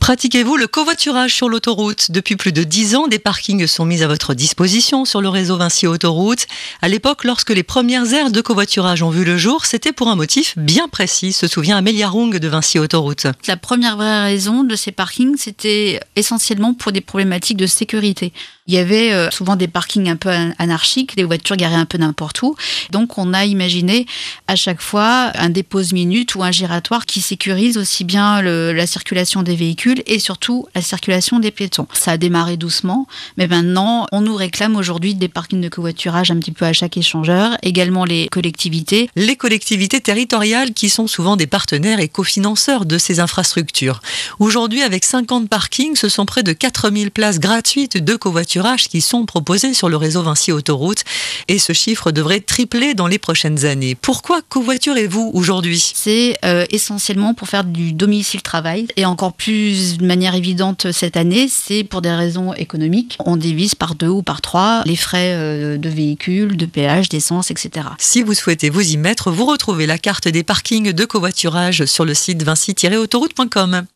Pratiquez-vous le covoiturage sur l'autoroute? Depuis plus de 10 ans, des parkings sont mis à votre disposition sur le réseau Vinci Autoroute. À l'époque, lorsque les premières aires de covoiturage ont vu le jour, c'était pour un motif bien précis, se souvient Amélia Rung de Vinci Autoroute. La première vraie raison de ces parkings, c'était essentiellement pour des problématiques de sécurité. Il y avait euh, souvent des parkings un peu anarchiques, des voitures garées un peu n'importe où. Donc on a imaginé à chaque fois un dépose-minute ou un giratoire qui sécurise aussi bien la circulation des véhicules et surtout la circulation des piétons. Ça a démarré doucement, mais maintenant on nous réclame aujourd'hui des parkings de covoiturage un petit peu à chaque échangeur, également les collectivités. Les collectivités territoriales qui sont souvent des partenaires et cofinanceurs de ces infrastructures. Aujourd'hui, avec 50 parkings, ce sont près de 4000 places gratuites de covoiturage qui sont proposés sur le réseau Vinci Autoroute et ce chiffre devrait tripler dans les prochaines années. Pourquoi covoiturez-vous aujourd'hui? C'est euh, essentiellement pour faire du domicile-travail et encore plus de manière évidente cette année, c'est pour des raisons économiques. On divise par deux ou par trois les frais euh, de véhicules, de péage, d'essence, etc. Si vous souhaitez vous y mettre, vous retrouvez la carte des parkings de covoiturage sur le site vinci-autoroute.com.